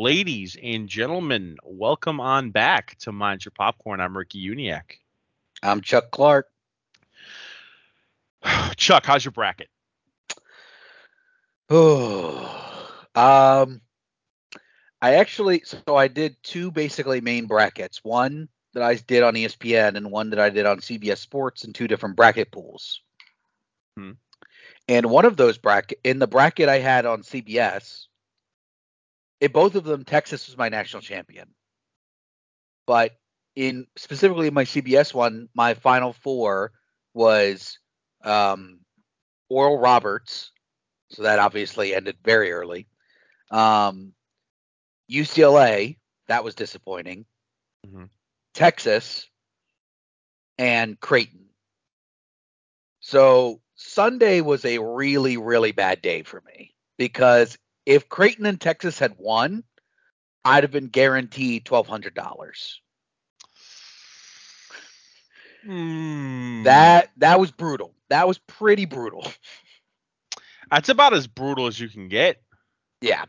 ladies and gentlemen, welcome on back to Mind Your Popcorn. I'm Ricky Uniac. I'm Chuck Clark. Chuck, how's your bracket? Oh, um, I actually so I did two basically main brackets. One that I did on ESPN and one that I did on CBS Sports in two different bracket pools. Hmm. And one of those bracket in the bracket I had on CBS, in both of them, Texas was my national champion. But in specifically my CBS one, my final four was um, Oral Roberts, so that obviously ended very early. Um, UCLA, that was disappointing. Mhm. Texas, and Creighton. So Sunday was a really, really bad day for me because if Creighton and Texas had won, I'd have been guaranteed twelve hundred dollars. Hmm. That that was brutal. That was pretty brutal. that's about as brutal as you can get. Yeah.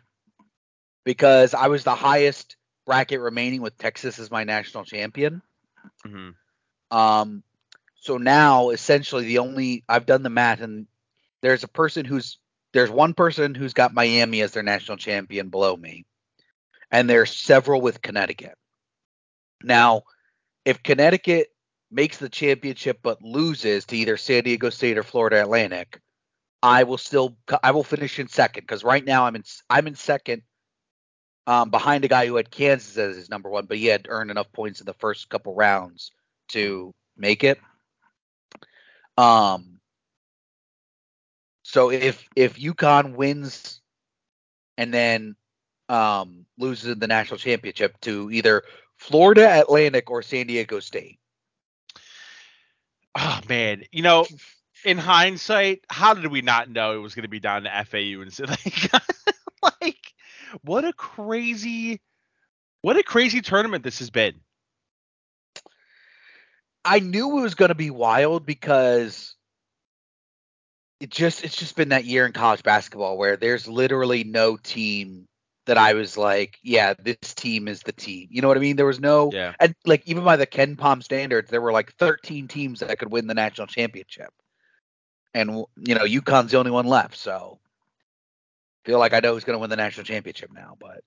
Because I was the highest bracket remaining with Texas as my national champion. Mhm. Um, so now essentially the only I've done the math and there's a person who's there's one person who's got Miami as their national champion below me, and there's several with Connecticut. Now, if Connecticut makes the championship but loses to either San Diego State or Florida Atlantic, I will still I will finish in second because right now I'm in I'm in second um, behind a guy who had Kansas as his number one, but he had earned enough points in the first couple rounds to make it. Um, so if if UConn wins and then um, loses the national championship to either Florida Atlantic or San Diego State, Oh man, you know, in hindsight, how did we not know it was going to be down to FAU and like, like, what a crazy, what a crazy tournament this has been. I knew it was going to be wild because it just it's just been that year in college basketball where there's literally no team that I was like, yeah, this team is the team. You know what I mean? There was no Yeah. and like even by the KenPom standards, there were like 13 teams that could win the national championship, and you know UConn's the only one left. So feel like I know who's going to win the national championship now, but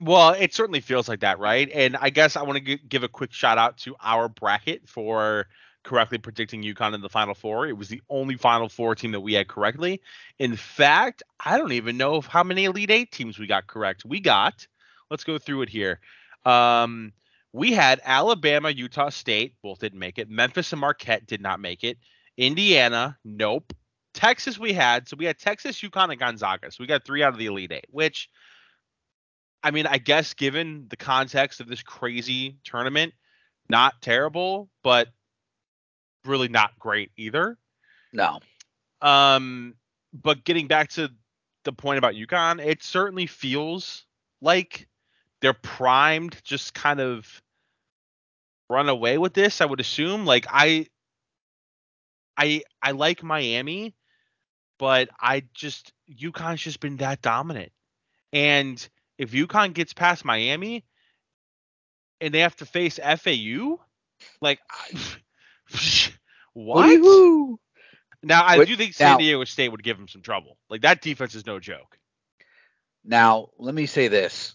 Well, it certainly feels like that, right? And I guess I want to g- give a quick shout out to our bracket for correctly predicting UConn in the Final Four. It was the only Final Four team that we had correctly. In fact, I don't even know how many Elite Eight teams we got correct. We got, let's go through it here. Um, we had Alabama, Utah State, both didn't make it. Memphis and Marquette did not make it. Indiana, nope. Texas, we had. So we had Texas, UConn, and Gonzaga. So we got three out of the Elite Eight, which I mean, I guess given the context of this crazy tournament, not terrible, but really not great either. no. Um, but getting back to the point about UConn, it certainly feels like they're primed, just kind of run away with this. I would assume. Like I, I, I like Miami, but I just UConn's just been that dominant, and if UConn gets past Miami, and they have to face FAU, like I, what? Woo-hoo! Now I But do think San now- Diego State would give him some trouble. Like that defense is no joke. Now, let me say this.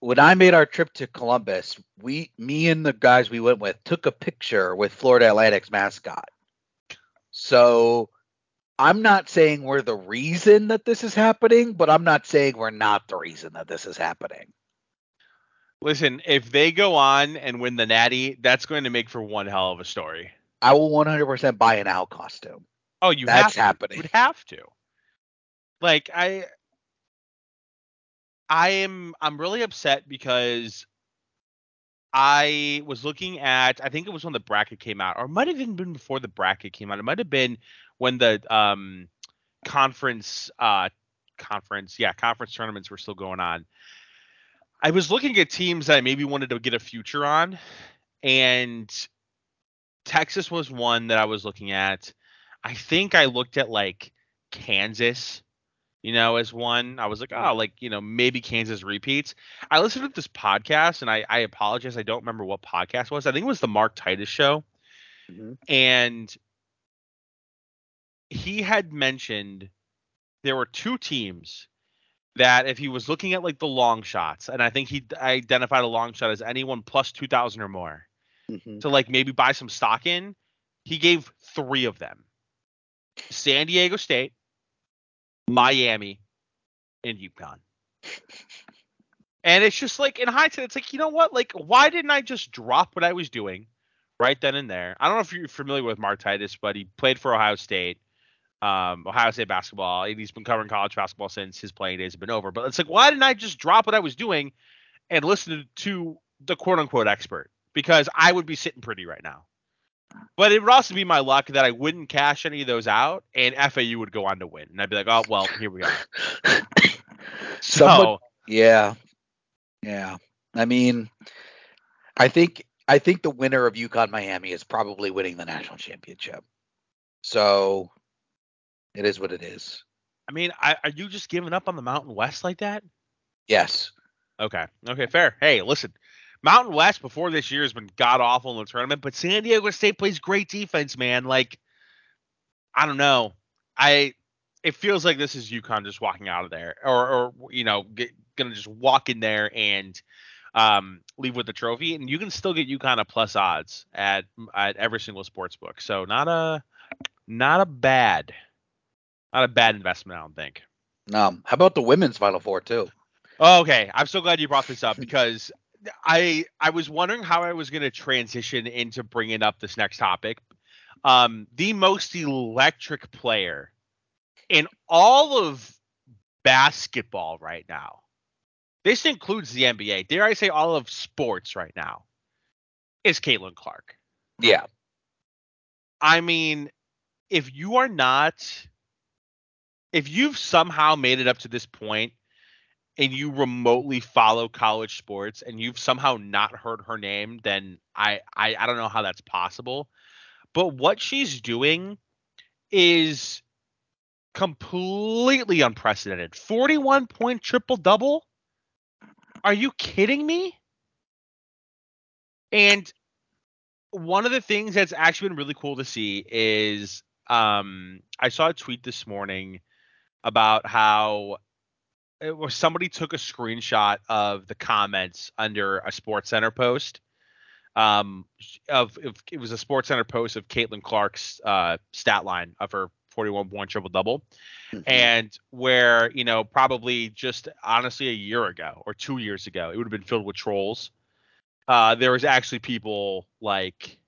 When I made our trip to Columbus, we me and the guys we went with took a picture with Florida Atlantic's mascot. So I'm not saying we're the reason that this is happening, but I'm not saying we're not the reason that this is happening. Listen, if they go on and win the Natty, that's going to make for one hell of a story. I will 100% buy an owl costume. Oh, you That's have to. happening. You would have to. Like I, I am. I'm really upset because I was looking at. I think it was when the bracket came out, or it might have even been before the bracket came out. It might have been when the um conference uh conference yeah conference tournaments were still going on. I was looking at teams that I maybe wanted to get a future on, and Texas was one that I was looking at. I think I looked at like Kansas you know, as one. I was like, oh, like, you know, maybe Kansas repeats. I listened to this podcast and I, I apologize. I don't remember what podcast it was. I think it was the Mark Titus show. Mhm. And he had mentioned there were two teams that if he was looking at like the long shots, and I think he identified a long shot as anyone plus 2,000 or more Mhm. to like maybe buy some stock in, he gave three of them San Diego State, Miami, and UConn. And it's just like in hindsight, it's like, you know what? Like, why didn't I just drop what I was doing right then and there? I don't know if you're familiar with Mark Titus, but he played for Ohio State, um, Ohio State basketball. and He's been covering college basketball since his playing days have been over. But it's like, why didn't I just drop what I was doing and listen to the quote unquote expert? Because I would be sitting pretty right now. But it would also be my luck that I wouldn't cash any of those out, and FAU would go on to win, and I'd be like, oh well, here we go. So Someone- Yeah. Yeah. I mean, I think I think the winner of UConn Miami is probably winning the national championship. So it is what it is. I mean, I, are you just giving up on the Mountain West like that? Yes. Okay. Okay, fair. Hey, listen. Mountain West before this year has been god awful in the tournament, but San Diego State plays great defense, man. Like, I don't know. I it feels like this is UConn just walking out of there, or or you know, get, gonna just walk in there and um, leave with the trophy, and you can still get UConn at plus odds at at every single sports book. So not a not a bad not a bad investment, I don't think. Um, how about the women's final four too? Oh, okay, I'm so glad you brought this up because I I was wondering how I was going to transition into bringing up this next topic. Um, the most electric player in all of basketball right now. This includes the NBA. Dare I say all of sports right now is Caitlin Clark. Yeah. I mean, if you are not, if you've somehow made it up to this point and you remotely follow college sports and you've somehow not heard her name, then I, I, I don't know how that's possible. But what she's doing is completely unprecedented. 41 point triple double? Are you kidding me? And one of the things that's actually been really cool to see is um I saw a tweet this morning about how it was somebody took a screenshot of the comments under a Sports Center post. Um, of, of it was a Sports Center post of Caitlin Clark's uh, stat line of her 41 point triple double, Mhm. and where you know probably just honestly a year ago or two years ago it would have been filled with trolls. Uh, there was actually people like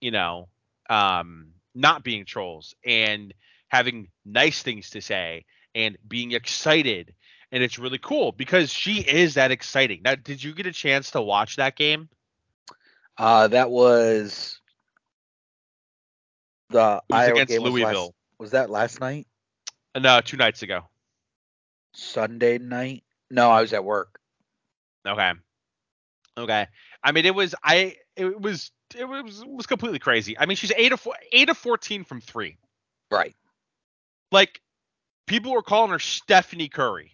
you know um, not being trolls and having nice things to say and being excited and it's really cool because she is that exciting. Now, did you get a chance to watch that game? Uh, that was the was Iowa against game was last- Louisville. was that last night? No, two nights ago. Sunday night? No, I was at work. Okay. Okay. I mean, it was I. It was it was it was completely crazy. I mean, she's eight of four, eight of fourteen from three. Right. Like people were calling her Stephanie Curry.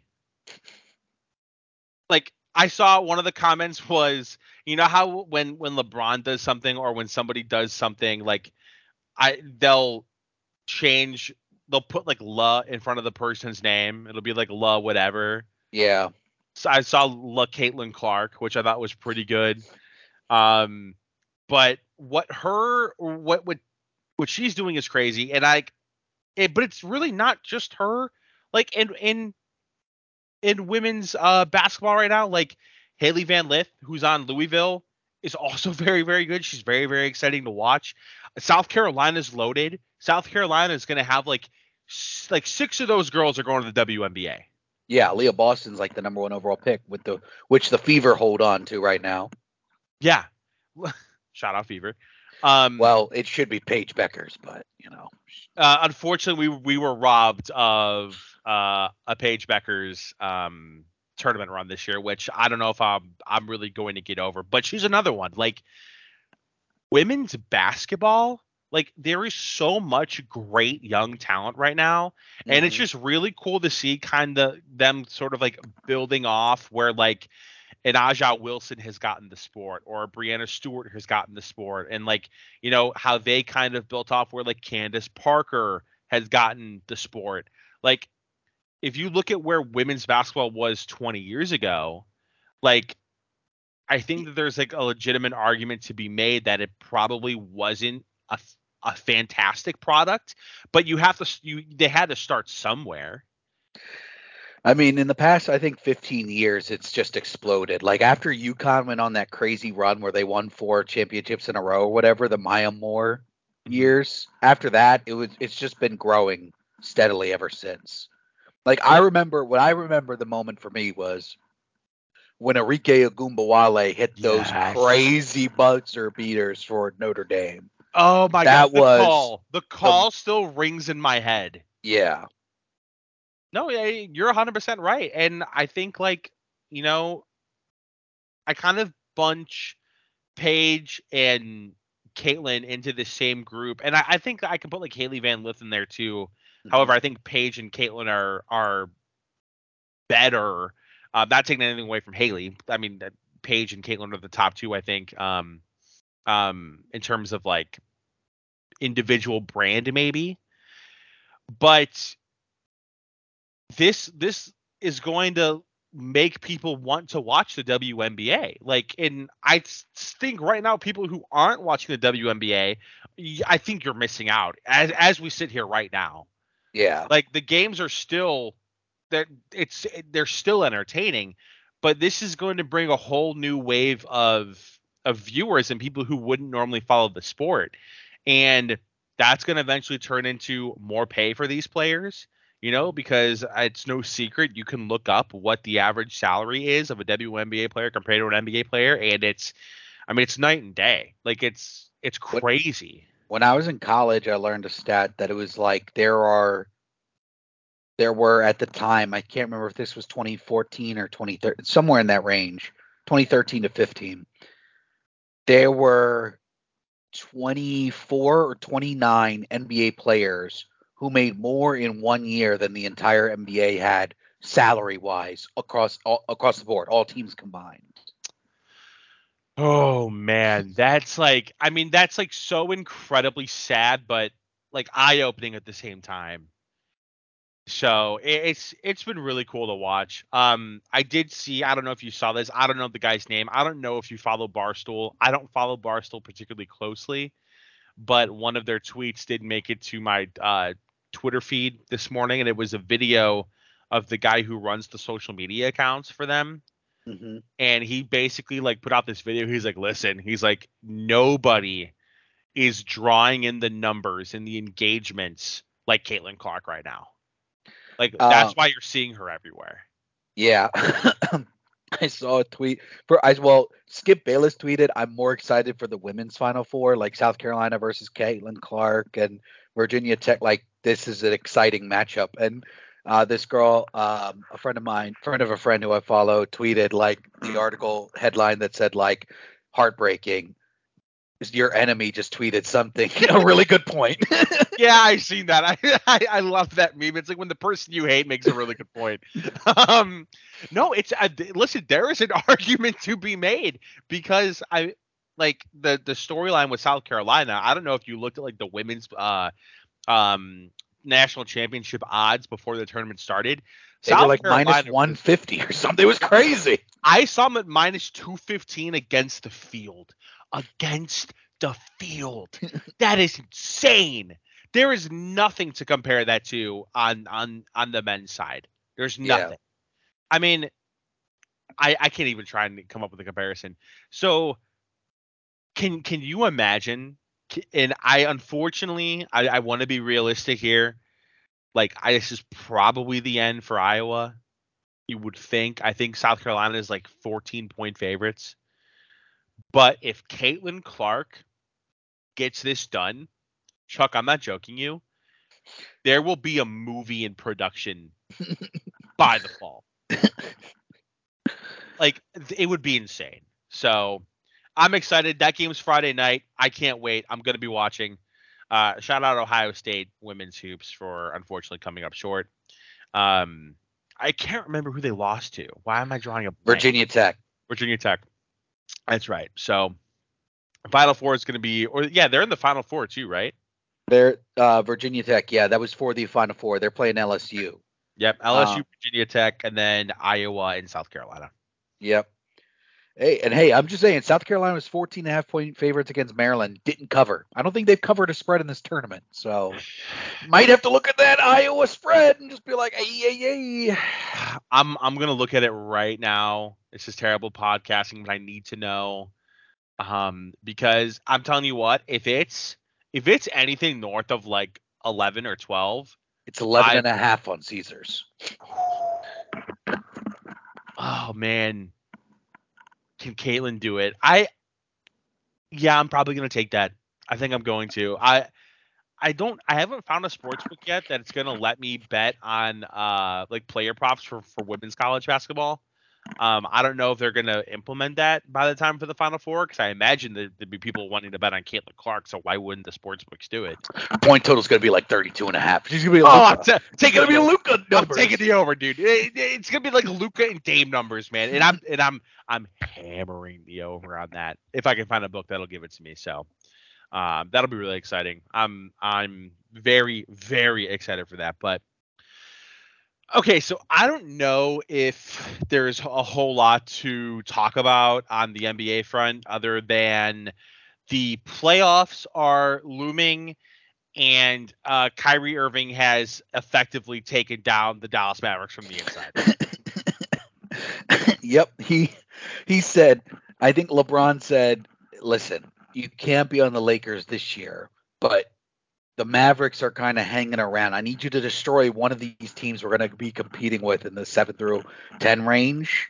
Like I saw one of the comments was, you know how when when LeBron does something or when somebody does something like I they'll change they'll put like la in front of the person's name. It'll be like la whatever. Yeah. So I saw La Caitlin Clark, which I thought was pretty good. Um, but what her what what what she's doing is crazy, and I, it, but it's really not just her. Like in in in women's uh basketball right now, like Hailey Van Lith, who's on Louisville, is also very very good. She's very very exciting to watch. South Carolina's loaded. South Carolina is going to have like s- like six of those girls are going to the WNBA. Yeah, Aliyah Boston's like the number one overall pick with the which the Fever hold on to right now. Yeah. Shout out Fever. Um, Well, it should be Paige Bueckers, but you know. uh, unfortunately, we we were robbed of uh, a Paige Bueckers um, tournament run this year, which I don't know if I'm I'm really going to get over. But she's another one. Like women's basketball Like there is so much great young talent right now, and it's Mhm. just really cool to see kind of them sort of like building off where like an A'ja Wilson has gotten the sport or Breanna Stewart has gotten the sport, and like you know how they kind of built off where like Candace Parker has gotten the sport. Like if you look at where women's basketball was 20 years ago, like I think that there's like a legitimate argument to be made that it probably wasn't a, a fantastic product, but you have to you they had to start somewhere. I mean, in the past, I think 15 years, it's just exploded. Like after UConn went on that crazy run where they won four championships in a row or whatever, the Maya Moore Mhm. years. After that, it was it's just been growing steadily ever since. Like I remember what I remember the moment for me was when Arike Ogunbowale hit those Yes. crazy buzzer beaters for Notre Dame. Oh my That god, the was call. The call still rings in my head. Yeah. No, yeah, you're 100% right. And I think like, you know, I kind of bunch Paige and Caitlin into the same group. And I, I think I can put like Hailey Van Lith in there too. However, I think Paige and Caitlin are are better. Uh, not taking anything away from Hailey. I mean, that Paige and Caitlin are the top two, I think, um, um, in terms of like individual brand, maybe. But this this is going to make people want to watch the WNBA. Like, and I think right now, people who aren't watching the WNBA, I think you're missing out as as we sit here right now yeah. like the games are still that it's they're still entertaining but this is going to bring a whole new wave of of viewers and people who wouldn't normally follow the sport and that's going to eventually turn into more pay for these players you know because it's no secret you can look up what the average salary is of a WNBA player compared to an NBA player and it's I mean it's night and day like it's it's crazy when I was in college, I learned a stat that it was like there are, there were at the time, I can't remember if this was 2014 or 2013, somewhere in that range, 2013 to 15. There were 24 or 29 NBA players who made more in one year than the entire NBA had salary wise across all, across the board, all teams combined. Oh man, that's like I mean that's like so incredibly sad but like eye-opening at the same time. So it, it's it's been really cool to watch. Um I did see I don't know if you saw this. I don't know the guy's name. I don't know if you follow Barstool. I don't follow Barstool particularly closely, but one of their tweets did make it to my uh Twitter feed this morning and it was a video of the guy who runs the social media accounts for them hmm and he basically like put out this video. He's like, listen, he's like, nobody is drawing in the numbers and the engagements like Caitlin Clark right now. Like that's Uh, why you're seeing her everywhere. Yeah. I saw a tweet for I well, Skip Bayless tweeted, I'm more excited for the women's final four, like South Carolina versus Caitlin Clark and Virginia Tech. Like this is an exciting matchup. And uh, this girl, um, a friend of mine, friend of a friend who I follow, tweeted like the article headline that said like heartbreaking. Your enemy just tweeted something. a really good point. yeah, I've seen that. I, I I love that meme. It's like when the person you hate makes a really good point. Um, no, it's uh, th- listen. There is an argument to be made because I like the the storyline with South Carolina. I don't know if you looked at like the women's uh um national championship odds before the tournament started. they were like Carolina 150 or something. It was crazy. I saw them at minus 215 against the field. Against the field. that is insane. There is nothing to compare that to on on on the men's side. There's Yeah. nothing. I mean, I I can't even try and come up with a comparison. So can can you imagine and I unfortunately I, I want to be realistic here. Like I this is probably the end for Iowa. You would think. I think South Carolina is like 14 point favorites. But if Caitlin Clark gets this done, Chuck, I'm not joking you. There will be a movie in production by the fall. like it would be insane. So I'm excited. That game's Friday night. I can't wait. I'm gonna be watching. Uh, shout out Ohio State women's hoops for unfortunately coming up short. Um, I can't remember who they lost to. Why am I drawing a blank? Virginia Tech. Virginia Tech. That's right. So Final Four is going to be, or yeah, they're in the Final Four too, right? They're uh, Virginia Tech. Yeah, that was for the Final Four. They're playing LSU. Yep, LSU, Virginia Tech, and then Iowa and South Carolina. Yep. Hey, and hey, I'm just saying, South Carolina was 14 and a half point favorites against Maryland. Didn't cover. I don't think they've covered a spread in this tournament. So might have to look at that Iowa spread and just be like, hey, hey, hey. I'm I'm gonna look at it right now. This is terrible podcasting, but I need to know. Um, because I'm telling you what, if it's if it's anything north of like 11 or 12, it's 11 I, and a half on Caesars. Oh man, can Caitlin do it? I yeah, I'm probably gonna take that. I think I'm going to. I I don't I haven't found a sports book yet that it's gonna let me bet on uh like player props for for women's college basketball. Um, I don't know if they're going to implement that by the time for the Final Four because I imagine that there'd be people wanting to bet on Caitlin Clark. So why wouldn't the sports books do it? Point total's going to be like 32 and a half. She's going to be Like, oh, I'm t- taking to be Luka numbers. I'm taking the over, dude. It, it's going to be like Luka and Dame numbers, man. And I'm and I'm I'm hammering the over on that. If I can find a book that'll give it to me, so um, that'll be really exciting. I'm I'm very very excited for that, but. Okay, so I don't know if there's a whole lot to talk about on the NBA front other than the playoffs are looming and uh, Kyrie Irving has effectively taken down the Dallas Mavericks from the inside. yep, he he said I think LeBron said, "Listen, you can't be on the Lakers this year, but the Mavericks are kind of hanging around. I need you to destroy one of these teams we're going to be competing with in the seven through ten range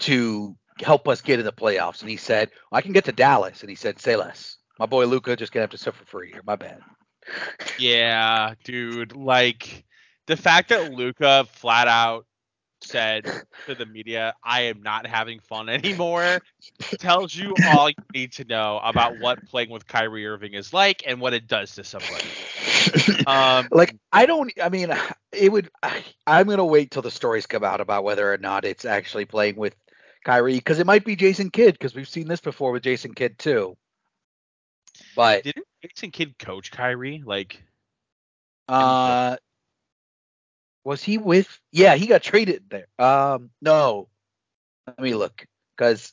to help us get in the playoffs. And he said, I can get to Dallas. And he said, say less. My boy Luka just gonna have to suffer for a year. My bad. Yeah, dude. Like the fact that Luca flat out said to the media, I am not having fun anymore, tells you all you need to know about what playing with Kyrie Irving is like and what it does to somebody. Um, like, I don't, I mean, it would, I, I'm going to wait till the stories come out about whether or not it's actually playing with Kyrie because it might be Jason Kidd because we've seen this before with Jason Kidd too. But didn't Jason Kidd coach Kyrie? Like, uh, was he with? Yeah, he got traded there. Um, no, let me look because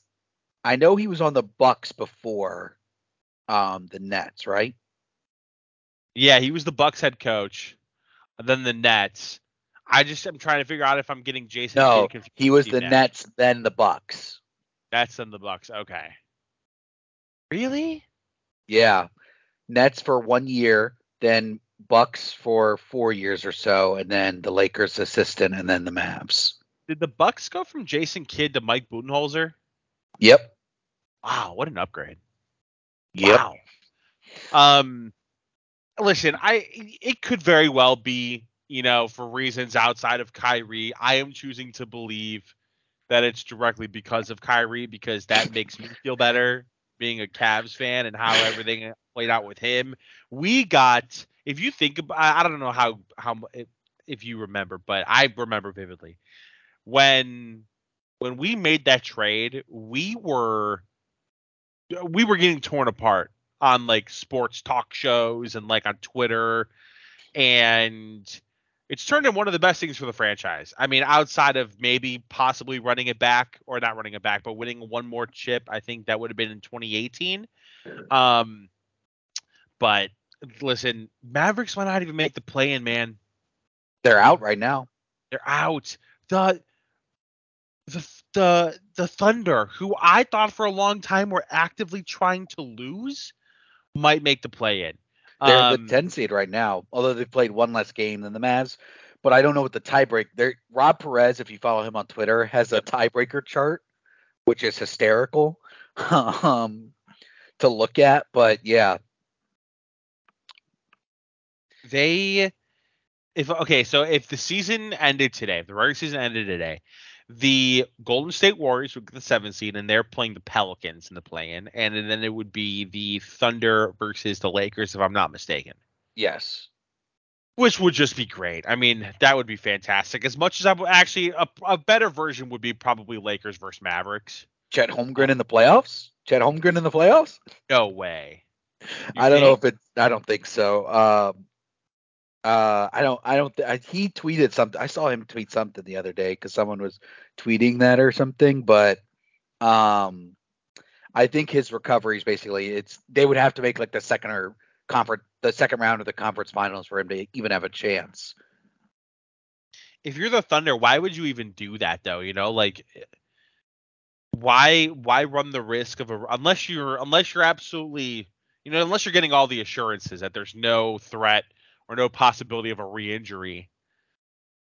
I know he was on the Bucks before um the Nets, right? Yeah, he was the Bucks head coach, then the Nets. I just am trying to figure out if I'm getting Jason. No, he was the Nets. Nets, then the Bucks. Nets, then the Bucks. Okay. Really? Yeah, Nets for one year, then Bucks for four years or so, and then the Lakers assistant, and then the Mavs. Did the Bucks go from Jason Kidd to Mike Budenholzer? Yep. Wow, what an upgrade. Yep. Wow. Um, listen, I it could very well be, you know, for reasons outside of Kyrie. I am choosing to believe that it's directly because of Kyrie because that makes me feel better being a Cavs fan and how everything played out with him. We got if you think about I don't know how how if you remember, but I remember vividly when when we made that trade, we were we were getting torn apart on like sports talk shows and like on Twitter and it's turned in one of the best things for the franchise. I mean, outside of maybe possibly running it back or not running it back, but winning one more chip, I think that would have been in 2018. Um, but listen, Mavericks might not even make the play in, man. They're out right now. They're out. The the the the Thunder, who I thought for a long time were actively trying to lose, might make the play in. They're um, the 10 seed right now, although they've played one less game than the Mavs. But I don't know what the tiebreak. There, Rob Perez, if you follow him on Twitter, has a tiebreaker chart, which is hysterical um, to look at. But yeah, they if okay, so if the season ended today, if the regular season ended today, the Golden State Warriors would get the seventh seed, and they're playing the Pelicans in the play-in, and then it would be the Thunder versus the Lakers, if I'm not mistaken. Yes. Which would just be great. I mean, that would be fantastic. As much as I would actually, a, a better version would be probably Lakers versus Mavericks. Chet Holmgren in the playoffs? Chet Holmgren in the playoffs? No way. You I don't think? know if it. I don't think so. Um, uh, I don't. I don't. Th- I, he tweeted something. I saw him tweet something the other day because someone was tweeting that or something. But um, I think his recovery is basically it's they would have to make like the second or conference the second round of the conference finals for him to even have a chance. If you're the Thunder, why would you even do that though? You know, like why why run the risk of a unless you're unless you're absolutely you know unless you're getting all the assurances that there's no threat or no possibility of a re-injury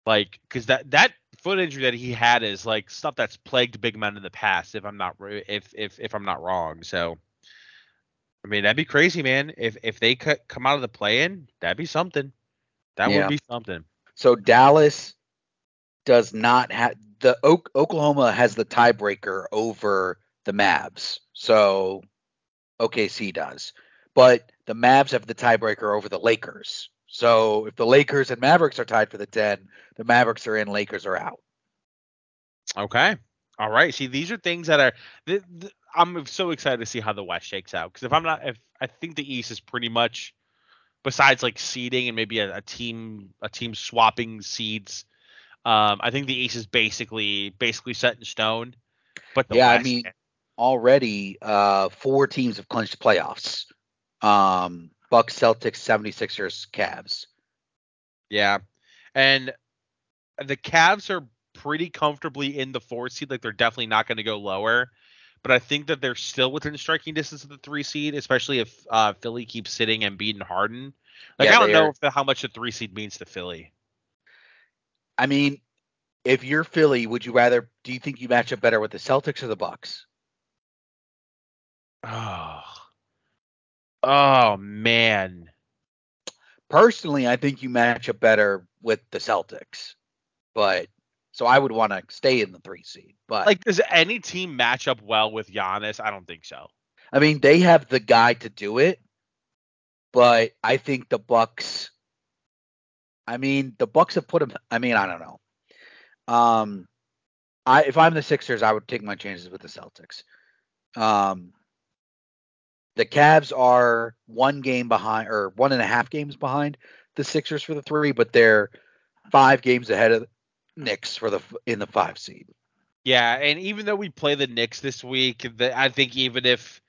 like because that that foot injury that he had is like stuff that's plagued big men in the past if i'm not if if if i'm not wrong so i mean that'd be crazy man if if they could come out of the play-in that'd be something that yeah. would be something so dallas does not have the Oklahoma has the tiebreaker over the Mavs. So OKC does. But the Mavs have the tiebreaker over the Lakers. So if the Lakers and Mavericks are tied for the 10, the Mavericks are in, Lakers are out. Okay. All right. See, these are things that are. The, the, I'm so excited to see how the West shakes out because if I'm not, if I think the East is pretty much, besides like seeding and maybe a, a team, a team swapping seeds um, I think the East is basically basically set in stone. But yeah, West, I mean, already uh, four teams have clinched the playoffs. Um, Bucks, Celtics, 76ers, Cavs. Yeah, and the Cavs are pretty comfortably in the four seed. Like they're definitely not going to go lower. But I think that they're still within striking distance of the three seed, especially if uh, Philly keeps sitting and beating Harden. Like yeah, I don't know if the, how much the three seed means to Philly. I mean, if you're Philly, would you rather? Do you think you match up better with the Celtics or the Bucks? Oh, oh man. Personally, I think you match up better with the Celtics, but so I would want to stay in the three seed. But like, does any team match up well with Giannis? I don't think so. I mean, they have the guy to do it, but I think the Bucks I mean, the Bucks have put him. I mean, I don't know. Um, I if I'm the Sixers, I would take my chances with the Celtics. Um, the Cavs are one game behind, or one and a half games behind the Sixers for the three, but they're five games ahead of Knicks for the in the five seed. Yeah, and even though we play the Knicks this week, the, I think even if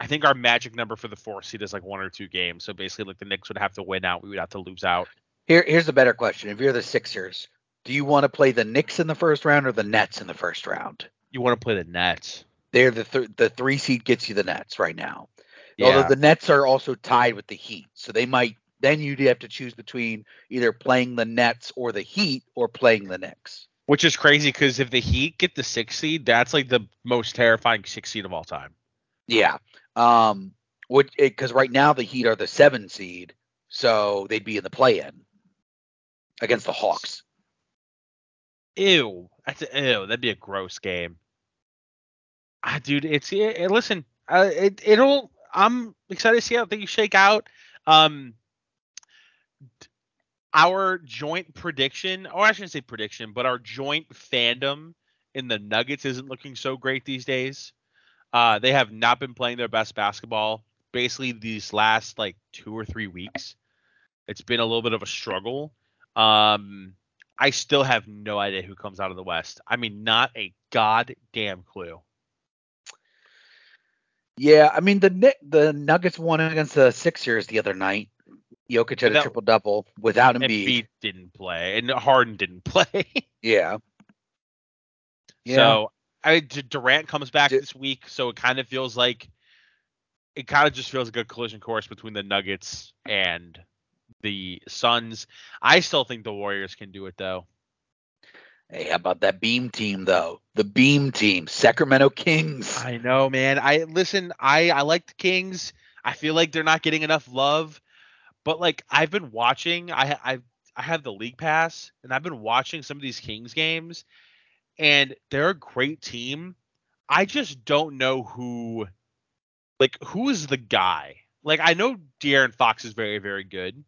I think our magic number for the four seed is like one or two games. So basically, like the Knicks would have to win out, we would have to lose out. Here, here's a better question. If you're the Sixers, do you want to play the Knicks in the first round or the Nets in the first round? You want to play the Nets. They're the th- the three seed gets you the Nets right now. Yeah. Although the Nets are also tied with the Heat, so they might then you'd have to choose between either playing the Nets or the Heat or playing the Knicks. Which is crazy because if the Heat get the six seed, that's like the most terrifying six seed of all time. Yeah. Um. Which because right now the Heat are the seven seed, so they'd be in the play-in against the Hawks. Ew, that's a, ew. That'd be a gross game. Ah, dude, it's it, it, listen. Uh, it it'll. I'm excited to see how things shake out. Um, our joint prediction, or I shouldn't say prediction, but our joint fandom in the Nuggets isn't looking so great these days. Uh, they have not been playing their best basketball basically these last like two or three weeks. It's been a little bit of a struggle. Um, I still have no idea who comes out of the West. I mean, not a goddamn clue. Yeah, I mean the the Nuggets won against the Sixers the other night. Jokic had a triple double without Embiid. Embiid didn't play, and Harden didn't play. yeah. Yeah. So I Durant comes back D- this week, so it kind of feels like it kind of just feels like a good collision course between the Nuggets and the Suns. I still think the Warriors can do it though. Hey, how about that beam team though? The beam team, Sacramento Kings. I know, man. I listen, I I like the Kings. I feel like they're not getting enough love. But like I've been watching, I I I have the league pass and I've been watching some of these Kings games and they're a great team. I just don't know who, like, who is the guy. Like, I know De'Aaron Fox is very, very good,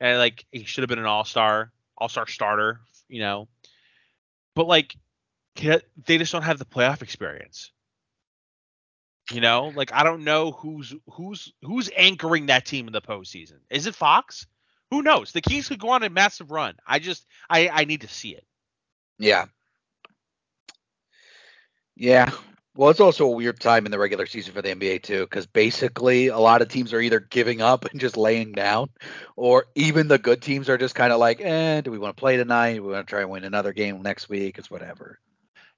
and like he should have been an All Star, All Star starter, you know. But like, they just don't have the playoff experience. You know, like I don't know who's who's who's anchoring that team in the postseason. Is it Fox? Who knows? The Kings could go on a massive run. I just I I need to see it. Yeah. Yeah. Well, it's also a weird time in the regular season for the NBA too, because basically a lot of teams are either giving up and just laying down, or even the good teams are just kind of like, eh, do we want to play tonight? Do we want to try and win another game next week? It's whatever.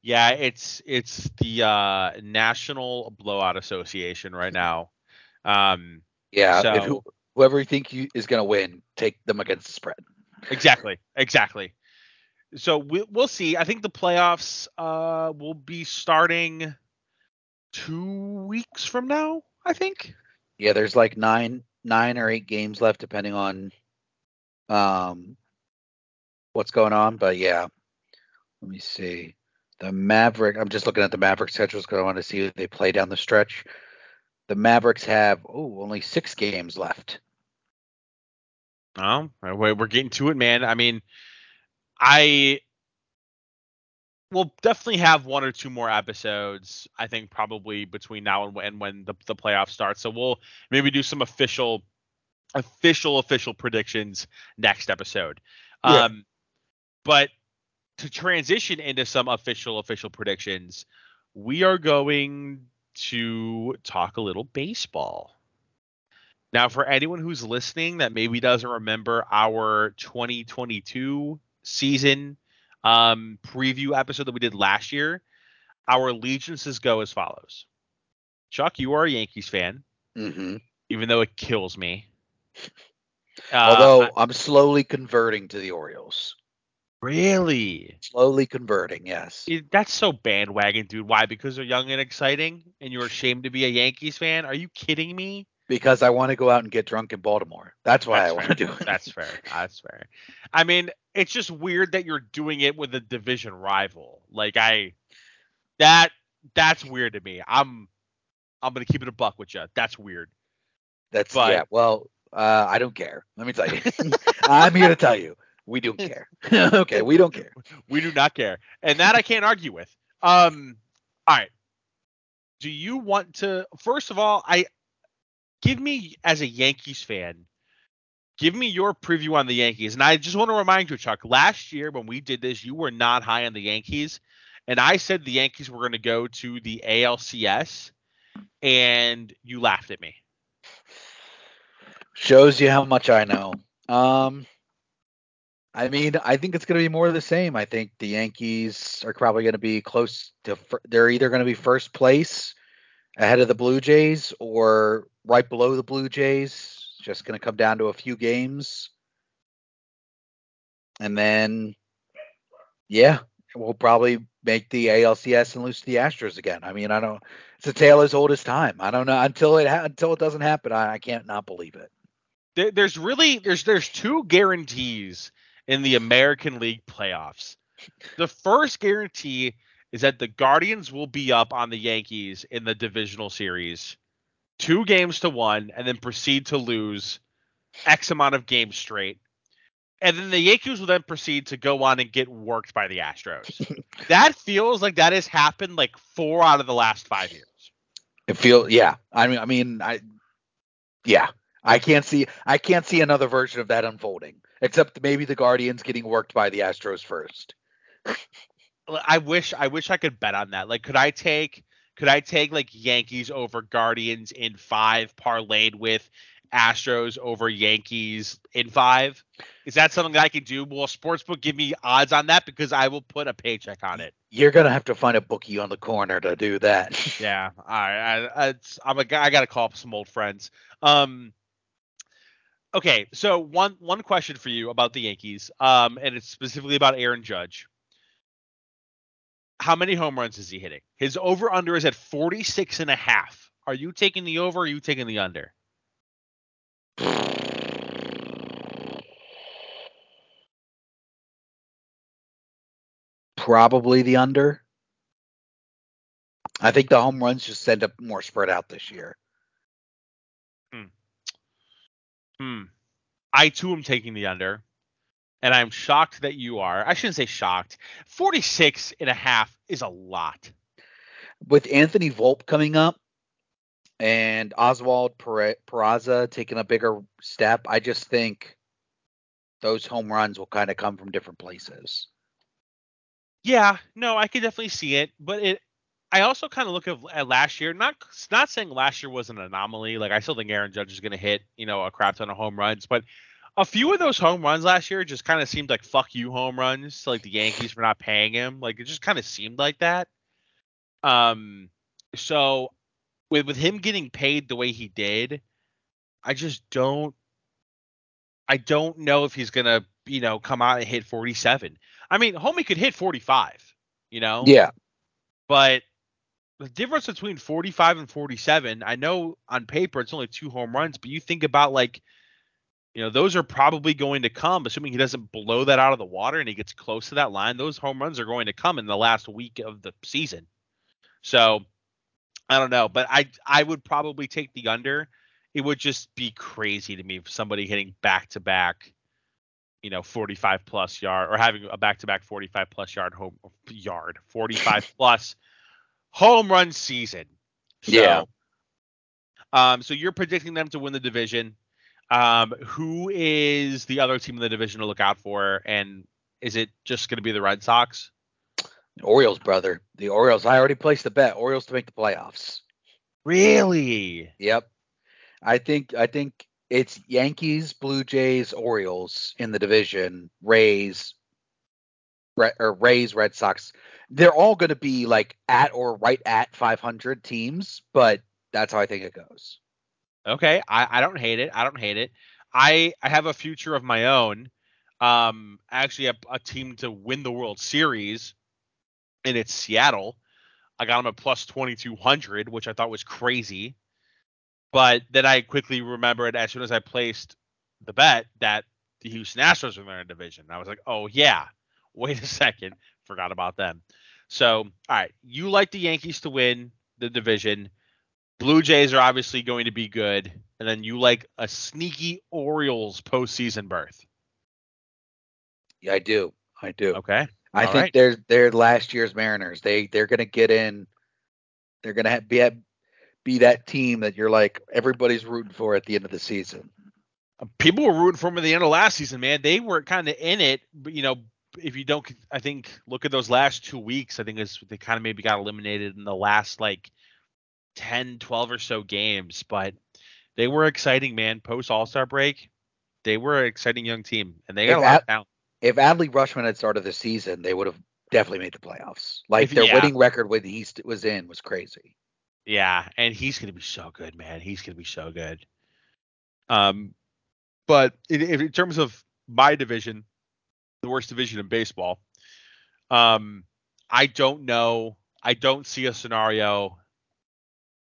Yeah, it's it's the uh, National Blowout Association right now. Um, yeah, so, who, whoever you think you, is going to win, take them against the spread. Exactly, exactly. So we, we'll see. I think the playoffs uh, will be starting two weeks from now. I think. Yeah, there's like nine nine or eight games left, depending on um what's going on. But yeah, let me see. The Maverick. I'm just looking at the Maverick schedules because I want to see who they play down the stretch. The Mavericks have oh only six games left. Oh, we're getting to it, man. I mean, I will definitely have one or two more episodes. I think probably between now and when when the the playoffs start. So we'll maybe do some official, official, official predictions next episode. Yeah. Um, but to transition into some official official predictions, we are going to talk a little baseball. Now, for anyone who's listening that maybe doesn't remember our 2022 season um, preview episode that we did last year, our allegiances go as follows. Chuck, you are a Yankees fan, mm-hmm. even though it kills me. Uh, Although I'm slowly converting to the Orioles. Really? Slowly converting, yes. That's so bandwagon, dude. Why? Because they're young and exciting, and you're ashamed to be a Yankees fan? Are you kidding me? Because I want to go out and get drunk in Baltimore. That's why That's I want to do it. That's fair. That's fair. I mean, it's just weird that you're doing it with a division rival. Like I, that that's weird to me. I'm I'm gonna keep it a buck with you. That's weird. That's but, yeah. Well, uh, I don't care. Let me tell you. I'm here to tell you. We don't care. okay, we don't care. We do not care. And that I can't argue with. Um all right. Do you want to first of all, I give me as a Yankees fan, give me your preview on the Yankees. And I just want to remind you, Chuck, last year when we did this, you were not high on the Yankees. And I said the Yankees were going to go to the ALCS, and you laughed at me. Shows you how much I know. Um, I mean, I think it's going to be more of the same. I think the Yankees are probably going to be close to. They're either going to be first place ahead of the Blue Jays or right below the Blue Jays. Just going to come down to a few games, and then yeah, we'll probably make the ALCS and lose to the Astros again. I mean, I don't. It's a tale as old as time. I don't know until it ha- until it doesn't happen. I, I can't not believe it. There, there's really there's there's two guarantees in the American League playoffs. The first guarantee is that the Guardians will be up on the Yankees in the divisional series, two games to one, and then proceed to lose X amount of games straight. And then the Yankees will then proceed to go on and get worked by the Astros. that feels like that has happened like four out of the last five years. It feels yeah. I mean I mean I yeah. I can't see I can't see another version of that unfolding except maybe the Guardians getting worked by the Astros first. I wish I wish I could bet on that. Like could I take could I take like Yankees over Guardians in 5 parlayed with Astros over Yankees in 5? Is that something that I can do? Will sportsbook give me odds on that because I will put a paycheck on it? You're gonna have to find a bookie on the corner to do that. yeah, all right. I, I, I'm a guy. I gotta call up some old friends. Um, okay, so one one question for you about the Yankees, um, and it's specifically about Aaron Judge. How many home runs is he hitting? His over under is at 46 and a half. Are you taking the over or are you taking the under? Probably the under. I think the home runs just end up more spread out this year. Hmm. I too am taking the under. And I'm shocked that you are. I shouldn't say shocked. 46 and a half is a lot. With Anthony Volpe coming up and Oswald Peraza taking a bigger step, I just think those home runs will kind of come from different places. Yeah, no, I can definitely see it, but it I also kind of look at, at, last year. Not not saying last year was an anomaly. Like I still think Aaron Judge is going to hit you know a crap ton of home runs, but a few of those home runs last year just kind of seemed like fuck you home runs to like the Yankees for not paying him. Like it just kind of seemed like that. Um, so with with him getting paid the way he did, I just don't. I don't know if he's gonna, you know, come out and hit 47. I mean, Homie could hit 45, you know. Yeah. But the difference between 45 and 47, I know on paper it's only two home runs, but you think about like, you know, those are probably going to come, assuming he doesn't blow that out of the water and he gets close to that line. Those home runs are going to come in the last week of the season. So I don't know, but I I would probably take the under. It would just be crazy to me if somebody hitting back to back, you know, 45 plus yard or having a back to back 45 plus yard home yard 45 plus home run season. So, yeah. Um, so you're predicting them to win the division. Um, who is the other team in the division to look out for? And is it just going to be the Red Sox? The Orioles, brother. The Orioles. I already placed the bet. Orioles to make the playoffs. Really? Yep. I think I think it's Yankees, Blue Jays, Orioles in the division. Rays, or Rays, Red Sox they're all going to be like at or right at 500 teams, but that's how I think it goes. Okay, I, I don't hate it. I don't hate it. I I have a future of my own. Um, actually, a, a team to win the World Series, and it's Seattle. I got them at plus 2200, which I thought was crazy. But then I quickly remembered as soon as I placed the bet that the Houston Astros were in their division. I was like, oh yeah, wait a second, forgot about them. So, all right, you like the Yankees to win the division. Blue Jays are obviously going to be good, and then you like a sneaky Orioles postseason berth. Yeah, I do. I do. Okay. I All think right. they're they're last year's Mariners. They they're gonna get in. They're gonna be be that team that you're like everybody's rooting for at the end of the season. Um, people were rooting for them at the end of last season, man. They were kind of in it, but you know, if you don't, I think look at those last two weeks. I think it's they kind of maybe got eliminated in the last like 10, 12 or so games, but they were exciting, man. Post All Star break, they were an exciting young team, and they got if a lot Ad- of talent. If Adley Rutschman had started the season, they would have definitely made the playoffs. Like if, their yeah. winning record when he was in was crazy. Yeah, and he's gonna be so good, man. He's gonna be so good. Um, but in, in terms of my division, the worst division in baseball. Um, I don't know. I don't see a scenario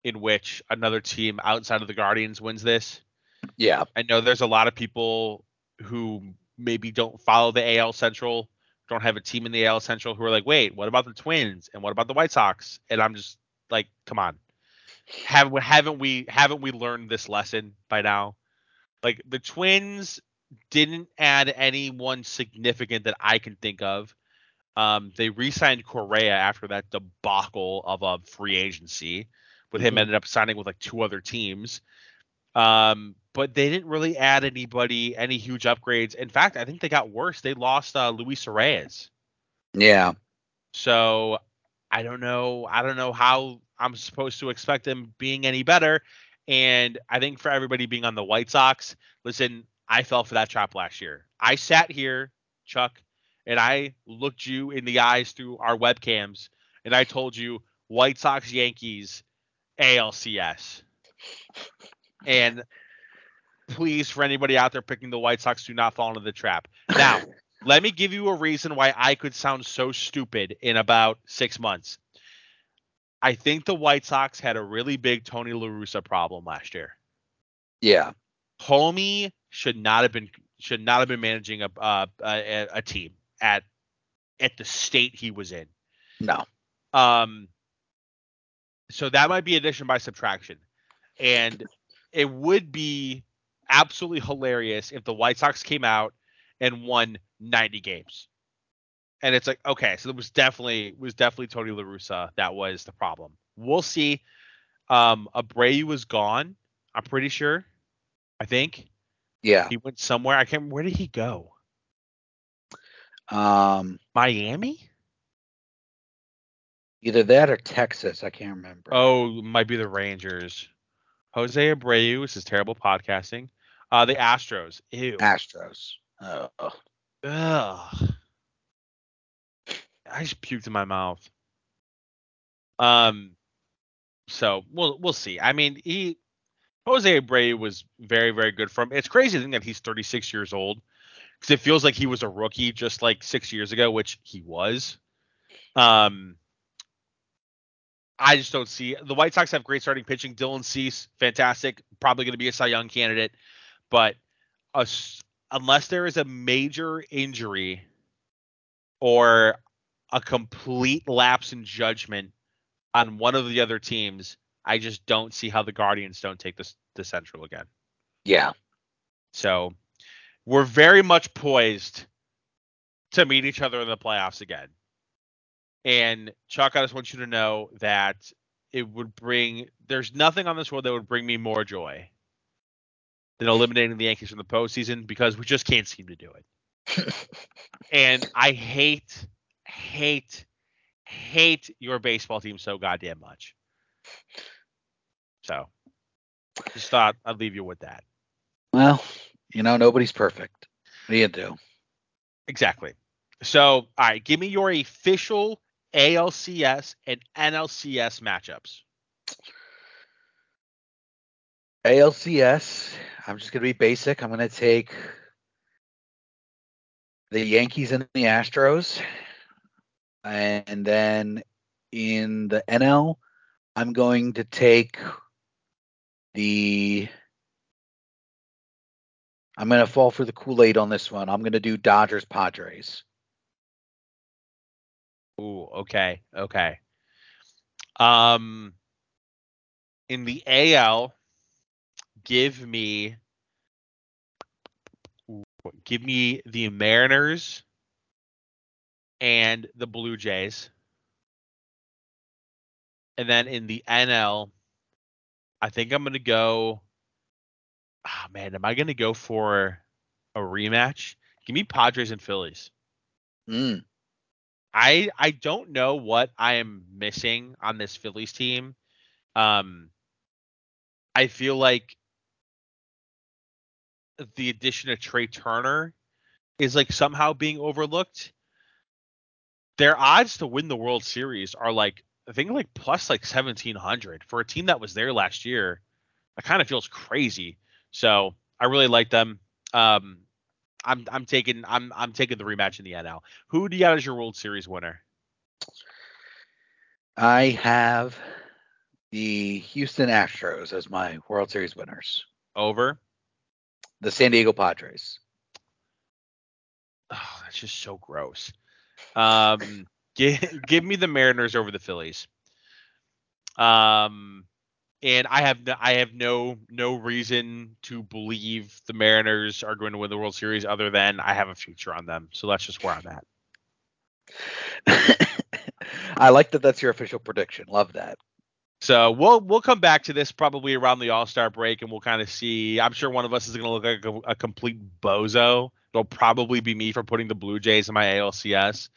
in which another team outside of the Guardians wins this. Yeah. I know there's a lot of people who maybe don't follow the AL Central, don't have a team in the AL Central who are like, wait, what about the Twins and what about the White Sox? And I'm just like, come on, have haven't we haven't we learned this lesson by now? Like the Twins didn't add anyone significant that I can think of. Um, they re-signed Correa after that debacle of a free agency, with mm-hmm. him ended up signing with like two other teams. Um, but they didn't really add anybody, any huge upgrades. In fact, I think they got worse. They lost uh, Luis Arraez. Yeah. So I don't know. I don't know how I'm supposed to expect them being any better. And I think for everybody being on the White Sox, listen, I fell for that trap last year. I sat here, Chuck, and I looked you in the eyes through our webcams, and I told you White Sox Yankees ALCS. And please, for anybody out there picking the White Sox, do not fall into the trap. Now, let me give you a reason why I could sound so stupid in about six months. I think the White Sox had a really big Tony La Russa problem last year. Yeah. Homie should not have been should not have been managing a uh, a, a team at at the state he was in. No. Um, so that might be addition by subtraction, and it would be absolutely hilarious if the White Sox came out and won 90 games. And it's like, okay, so it was definitely was definitely Tony La Russa that was the problem. We'll see. Um, Abreu was gone. I'm pretty sure. I think Yeah. he went somewhere. I can't. Where did he go? Um, Miami? Either that or Texas. I can't remember. Oh, might be the Rangers. Jose Abreu. This is terrible podcasting. Uh, the Astros. Ew. Astros. Oh. Ugh. I just puked in my mouth. Um. So we'll we'll see. I mean, he Jose Abreu was very very good for from. It's crazy to think that he's 36 years old because it feels like he was a rookie just like six years ago, which he was. Um. I just don't see the White Sox have great starting pitching. Dylan Cease, fantastic, probably going to be a Cy Young candidate, but a unless there is a major injury or a complete lapse in judgment on one of the other teams, I just don't see how the Guardians don't take this the Central again. Yeah. So we're very much poised to meet each other in the playoffs again. And Chuck, I just want you to know that it would bring there's nothing on this world that would bring me more joy than eliminating the Yankees from the postseason because we just can't seem to do it. and I hate, hate, hate your baseball team so goddamn much. So just thought I'd leave you with that. Well, you know, nobody's perfect. What do you do? Exactly. So, all right, give me your official ALCS and NLCS matchups. ALCS. I'm just gonna be basic. I'm gonna take the Yankees and the Astros, and then in the NL, I'm going to take the. I'm gonna fall for the Kool Aid on this one. I'm gonna do Dodgers Padres. Ooh, okay, okay. Um, in the AL, give me, give me the Mariners and the Blue Jays. And then in the NL, I think I'm gonna go. oh man, am I gonna go for a rematch? Give me Padres and Phillies. Mm. I I don't know what I am missing on this Phillies team. Um, I feel like the addition of Trea Turner is like somehow being overlooked. Their odds to win the World Series are like I think like plus like seventeen hundred for a team that was there last year. That kind of feels crazy. So I really like them. Um, I'm I'm taking I'm I'm taking the rematch in the NL. Who do you got as your World Series winner? I have the Houston Astros as my World Series winners. Over. The San Diego Padres. Oh, that's just so gross. Um, give give me the Mariners over the Phillies. Um, and I have no, I have no no reason to believe the Mariners are going to win the World Series other than I have a future on them. So that's just where I'm at. I like that that's your official prediction. Love that. So we'll we'll come back to this probably around the All Star break, and we'll kind of see. I'm sure one of us is going to look like a, a complete bozo. It'll probably be me for putting the Blue Jays in my ALCS.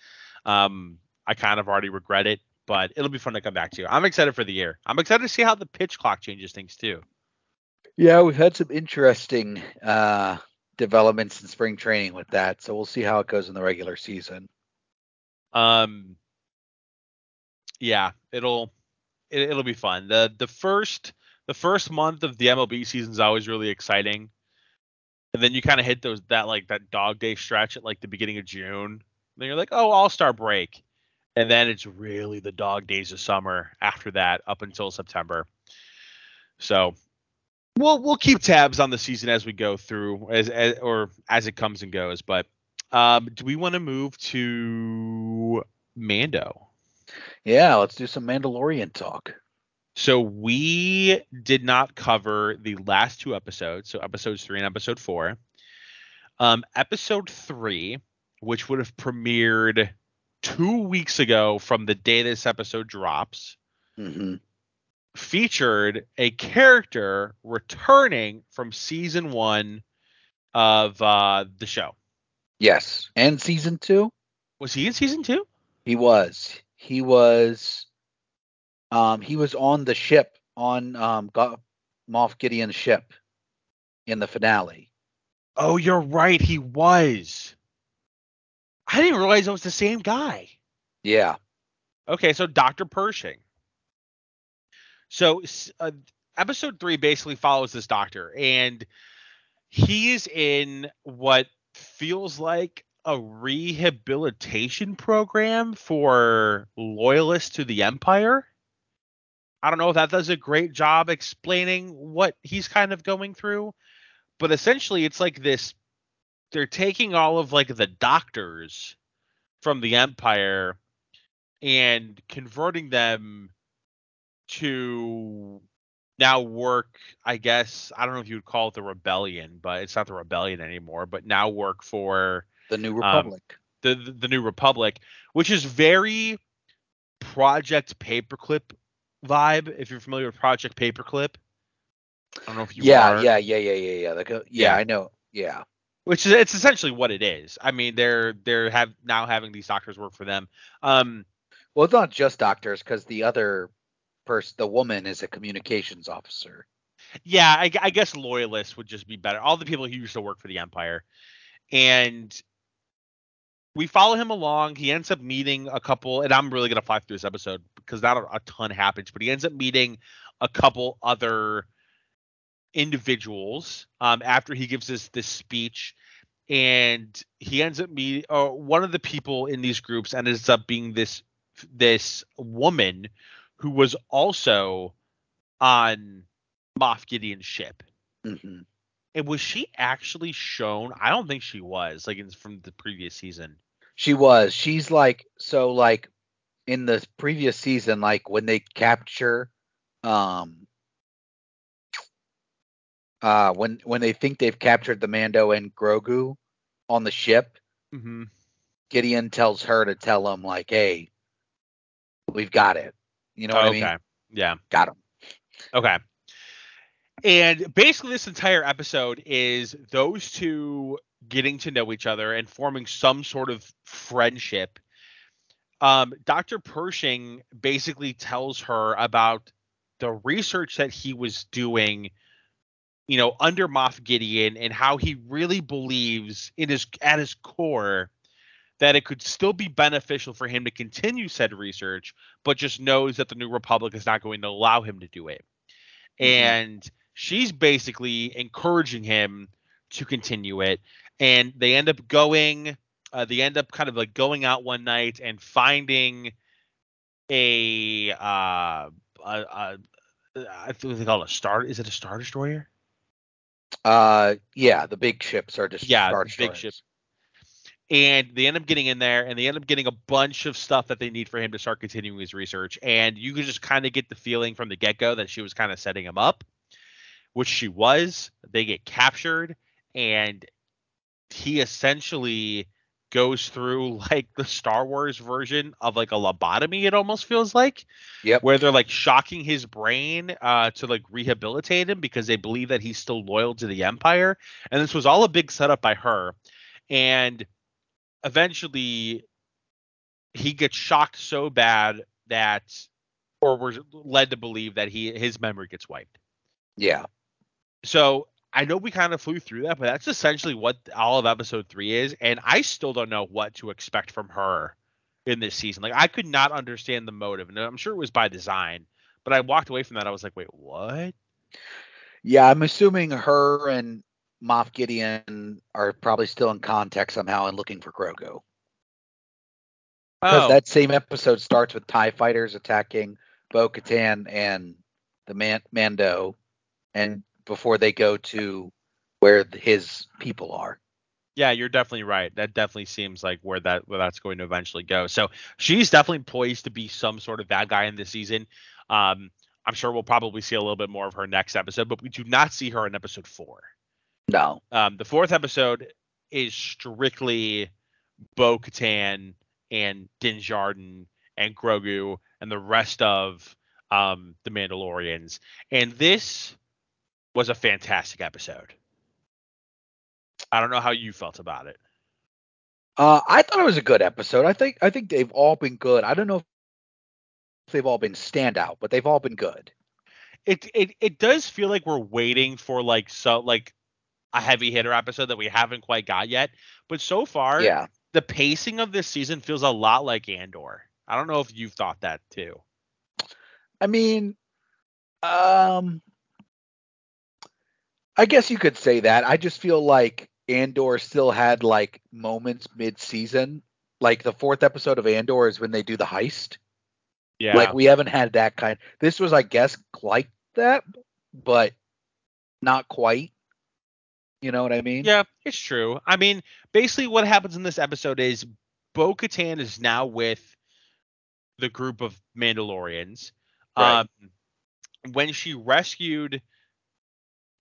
Um, I kind of already regret it, but it'll be fun to come back to. You. I'm excited for the year. I'm excited to see how the pitch clock changes things too. Yeah, we've had some interesting uh, developments in spring training with that, so we'll see how it goes in the regular season. Um, yeah, it'll it, it'll be fun. the The first the first month of the MLB season is always really exciting, and then you kind of hit those that like that dog day stretch at like the beginning of June. then you're like, oh, All Star break, and then it's really the dog days of summer after that up until September. So we'll we'll keep tabs on the season as we go through as, as or as it comes and goes, but Um, do we want to move to Mando? Yeah, let's do some Mandalorian talk. So we did not cover the last two episodes, so episodes three and episode four. Um, episode three, which would have premiered two weeks ago from the day this episode drops, hmm featured a character returning from season one of uh, the show. Yes, and season two, Was he in season two? he was. He was. Um, he was on the ship on um Go- Moff Gideon's ship in the finale. Oh, you're right. He was. I didn't realize it was the same guy. Yeah. Okay, so Dr. Pershing. So uh, episode three basically follows this doctor, and he is in what feels like a rehabilitation program for loyalists to the Empire. I don't know if that does a great job explaining what he's kind of going through, but essentially it's like this they're taking all of like the doctors from the Empire and converting them to now work i guess i don't know if you would call it the rebellion but it's not the rebellion anymore but now work for The New Republic. the the, the new republic which is very project paperclip vibe if you're familiar with project paperclip i don't know if you yeah, are yeah, yeah, yeah, yeah, yeah. Like, uh, yeah, Yeah. I know. Yeah. Which is it's essentially what it is i mean they're they're have now having these doctors work for them um Well, it's not just doctors because the other person, the woman, is a communications officer. Yeah, I, I guess loyalists would just be better. All the people who used to work for the Empire, and we follow him along. He ends up meeting a couple, and I'm really gonna fly through this episode because not a, a ton happens, but he ends up meeting a couple other individuals um, after he gives this this speech, and he ends up meeting uh, one of the people in these groups and ends up being this this woman who was also on Moff Gideon's ship. hmm And was she actually shown? I don't think she was, like in, from the previous season. She was. She's like so like in the previous season, like when they capture um uh when when they think they've captured the Mando and Grogu on the ship, Mm-hmm. Gideon tells her to tell him like, "Hey, we've got it." You know what okay. I mean? Yeah. Got him. Okay. And basically, this entire episode is those two getting to know each other and forming some sort of friendship. Um, Dr. Pershing basically tells her about the research that he was doing, you know, under Moff Gideon and how he really believes in his at his core that it could still be beneficial for him to continue said research, but just knows that the New Republic is not going to allow him to do it. Mhm. And she's basically encouraging him to continue it. And they end up going, uh, they end up kind of like going out one night and finding a, uh, a, a I think they call it a star. Is it a star destroyer? Uh, yeah, the big ships are just Yeah, Star big Destroyers. ship. and they end up getting in there and they end up getting a bunch of stuff that they need for him to start continuing his research and you could just kind of get the feeling from the get-go that she was kind of setting him up which she was they get captured and he essentially goes through like the Star Wars version of like a lobotomy it almost feels like Yep. where they're like shocking his brain uh to like rehabilitate him because they believe that he's still loyal to the empire and this was all a big setup by her and eventually he gets shocked so bad that or was led to believe that he his memory gets wiped Yeah. so I know we kind of flew through that, but that's essentially what all of episode three is, and I still don't know what to expect from her in this season. Like I could not understand the motive, and I'm sure it was by design, but I walked away from that. I was like, wait, what? Yeah, I'm assuming her and Moff Gideon are probably still in contact somehow and looking for Grogu. Because Oh, that same episode starts with TIE fighters attacking Bo Katan and the Man- Mando, and before they go to where his people are. Yeah, you're definitely right. That definitely seems like where that where that's going to eventually go. So she's definitely poised to be some sort of bad guy in this season. Um, I'm sure we'll probably see a little bit more of her next episode, but we do not see her in episode four. No. Um, the fourth episode is strictly Bo Katan and Din Djarin and Grogu and the rest of um, the Mandalorians. And this was a fantastic episode. I don't know how you felt about it. Uh, I thought it was a good episode. I think I think they've all been good. I don't know if they've all been standout, but they've all been good. It it it does feel like we're waiting for like so like a heavy hitter episode that we haven't quite got yet. But so far, Yeah. the pacing of this season feels a lot like Andor. I don't know if you've thought that too. I mean, um, I guess you could say that. I just feel like Andor still had like moments mid-season. Like the fourth episode of Andor is when they do the heist. Yeah. Like we haven't had that kind. This was, I guess, like that, but not quite. You know what I mean? Yeah, it's true. I mean, basically what happens in this episode is Bo Katan is now with the group of Mandalorians. Right. Um when she rescued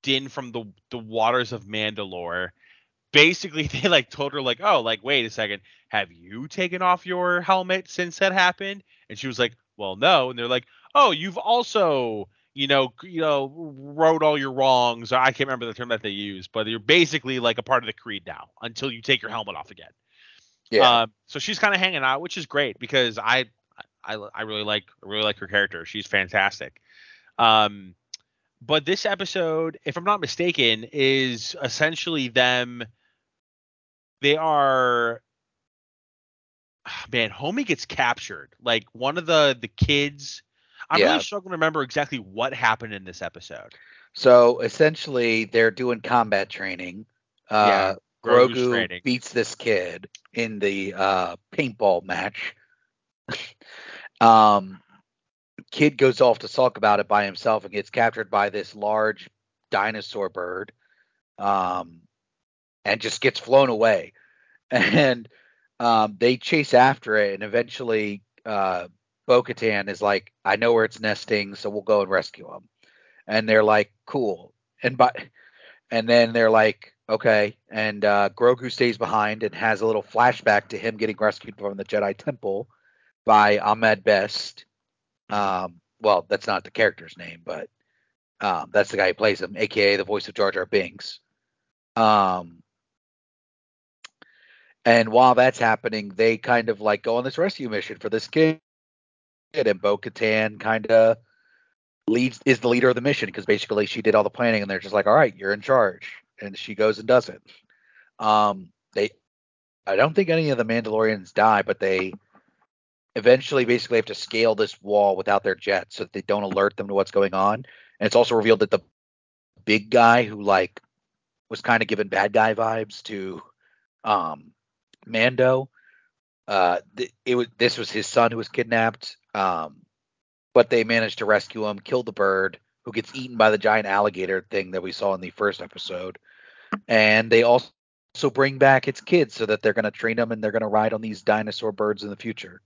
Din from the the waters of Mandalore, basically they like told her like, "Oh, like wait a second, have you taken off your helmet since that happened?" And she was like, "Well, no." And they're like, "Oh, you've also, you know, you know, wrote all your wrongs." I can't remember the term that they use, but you're basically like a part of the creed now until you take your helmet off again. Yeah. Um, so she's kind of hanging out, which is great because I, I, I really like, I really like her character. She's fantastic. Um, but this episode, if I'm not mistaken, is essentially them. They are. ah, Man, Homie gets captured. Like one of the the kids. I'm Yeah. really struggling to remember exactly what happened in this episode. So essentially, they're doing combat training. Uh, Grogu's Grogu training. beats this kid in the uh, paintball match. um, kid goes off to sulk about it by himself and gets captured by this large dinosaur bird, um, and just gets flown away. And um, they chase after it, and eventually, uh, Bo-Katan is like, "I know where it's nesting, so we'll go and rescue him." And they're like, "Cool." And by and then they're like, okay. And uh, Grogu stays behind and has a little flashback to him getting rescued from the Jedi Temple by Ahmed Best. Um, well, that's not the character's name, but um, that's the guy who plays him, aka the voice of Jar Jar Binks. Um, and while that's happening, they kind of like go on this rescue mission for this kid, and Bo Katan kind of leads is the leader of the mission because basically she did all the planning and they're just like all right you're in charge and she goes and does it um they i don't think any of the mandalorians die but they eventually basically have to scale this wall without their jets so that they don't alert them to what's going on and it's also revealed that the big guy who like was kind of given bad guy vibes to um mando uh th- it was this was his son who was kidnapped um but they managed to rescue him, kill the bird, who gets eaten by the giant alligator thing that we saw in the first episode. And they also bring back its kids so that they're going to train them and they're going to ride on these dinosaur birds in the future.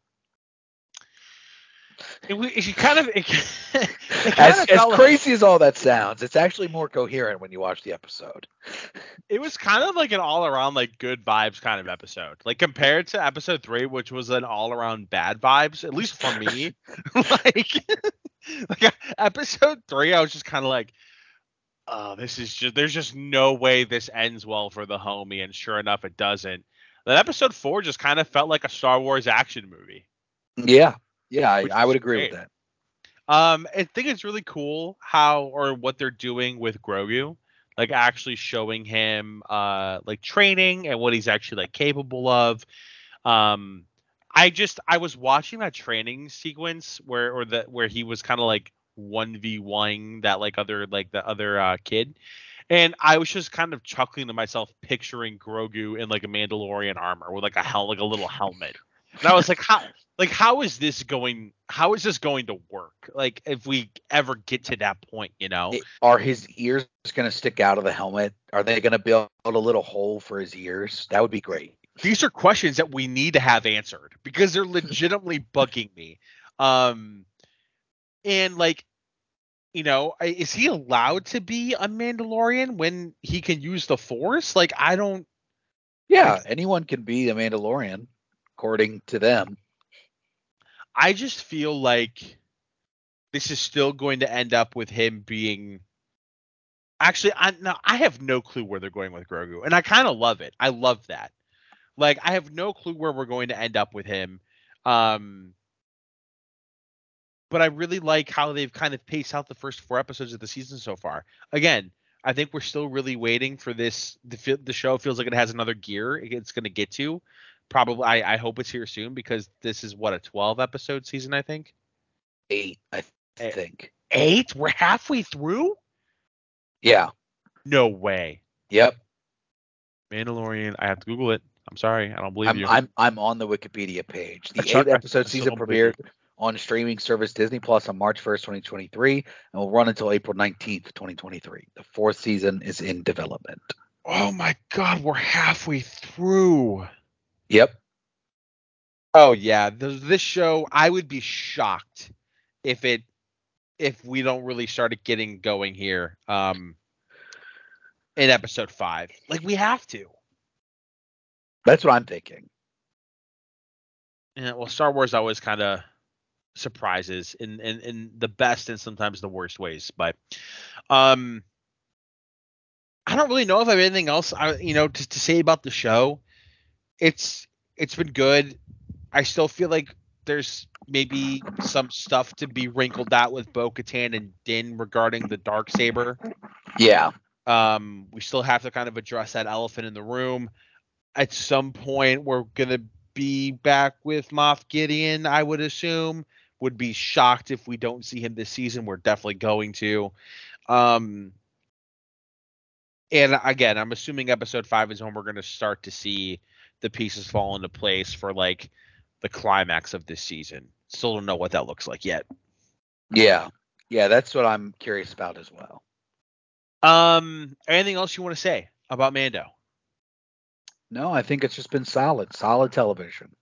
It, it kind of, it, it kind As, of as felt like- crazy as all that sounds, it's actually more coherent when you watch the episode. it was kind of like an all around like good vibes kind of episode. Like compared to episode three, which was an all around bad vibes, at least for me. like, like episode three, I was just kind of like, oh, this is just there's just no way this ends well for the homie, and sure enough, it doesn't. Then episode four just kind of felt like a Star Wars action movie. Yeah. Yeah, I, I would agree great. with that. Um, I think it's really cool how or what they're doing with Grogu, like actually showing him uh like training and what he's actually like capable of. Um, I just I was watching that training sequence where or the where he was kind of like one v one that like other like the other uh kid. And I was just kind of chuckling to myself, picturing Grogu in like a Mandalorian armor with like a hell like a little helmet. And I was like, how like how is this going? How is this going to work? Like if we ever get to that point, you know? Are his ears going to stick out of the helmet? Are they going to build a little hole for his ears? That would be great. these are questions that we need to have answered because they're legitimately bugging me. Um, and like, you know, is he allowed to be a Mandalorian when he can use the Force? Like, I don't. Yeah, anyone can be a Mandalorian, according to them. I just feel like this is still going to end up with him being. Actually, I no, I have no clue where they're going with Grogu, and I kind of love it. I love that. Like, I have no clue where we're going to end up with him. Um, but I really like how they've kind of paced out the first four episodes of the season so far. Again, I think we're still really waiting for this. The the show feels like it has another gear it's going to get to. Probably, I, I hope it's here soon because this is what a 12 episode season, I think. Eight, I Eh. think. Eight? We're halfway through? Yeah. No way. Yep. Mandalorian. I have to Google it. I'm sorry, I don't believe I'm you. I'm I'm on the Wikipedia page. The eight episode season premiered on streaming service Disney Plus on March 1st, 2023, and will run until April 19th, 2023. The fourth season is in development. oh my god, we're halfway through. Yep. Oh yeah, th- this show I would be shocked if it if we don't really start it getting going here um in episode 5. Like we have to. That's what I'm thinking. Yeah, well Star Wars always kind of surprises in, in in the best and sometimes the worst ways, but um I don't really know if I have anything else I you know to, to say about the show. It's it's been good. I still feel like there's maybe some stuff to be wrinkled out with Bo Katan and Din regarding the dark saber. Yeah. Um, we still have to kind of address that elephant in the room. At some point, we're gonna be back with Moff Gideon. I would assume. Would be shocked if we don't see him this season. We're definitely going to. Um, and again, I'm assuming episode five is when we're gonna start to see the pieces fall into place for like the climax of this season. Still don't know what that looks like yet. Yeah. Yeah, that's what I'm curious about as well. Um, anything else you want to say about Mando? No, I think it's just been solid, solid television.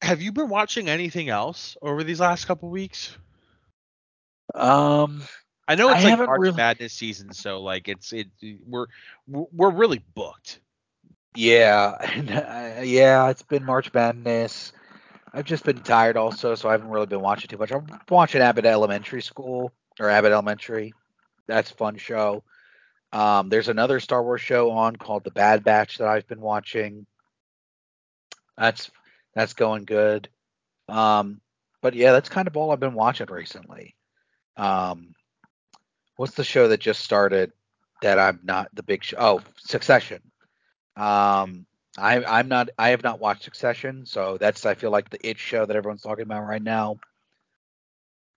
Have you been watching anything else over these last couple weeks? Um, I know it's I like March really- Madness season, so like it's it we're we're really booked. Yeah, and, uh, yeah, it's been March Madness. I've just been tired also, so I haven't really been watching too much. I'm watching Abbott Elementary School or Abbott Elementary. That's fun show. Um, there's another Star Wars show on called The Bad Batch that I've been watching. That's that's going good. Um, but yeah, that's kind of all I've been watching recently. Um, what's the show that just started that I'm not the big show? Oh, Succession. Um, I I'm not I have not watched Succession, so that's I feel like the it show that everyone's talking about right now.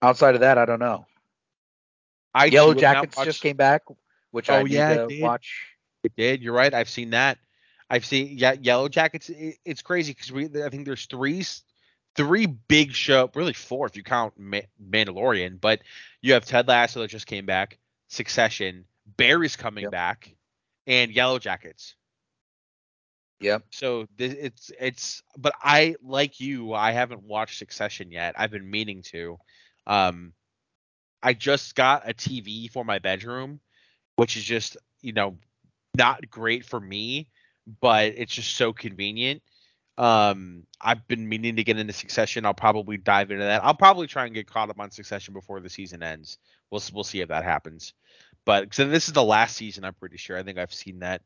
Outside of that, I don't know. I Yellow Jackets just came back, which I Oh, need yeah, it to did. watch. It did. You're right. I've seen that. I've seen yeah, Yellow Jackets. It, it's crazy because we I think there's three three big show, really four if you count Ma- Mandalorian, but you have Ted Lasso that just came back, Succession, Barry's coming Yep. back, and Yellow Jackets. Yep. So this, it's it's but I like you, I haven't watched Succession yet. I've been meaning to. Um I just got a TV for my bedroom, which is just, you know, not great for me, but it's just so convenient. Um I've been meaning to get into Succession. I'll probably dive into that. I'll probably try and get caught up on Succession before the season ends. We'll we'll see if that happens. But so this is the last season, I'm pretty sure. I think I've seen that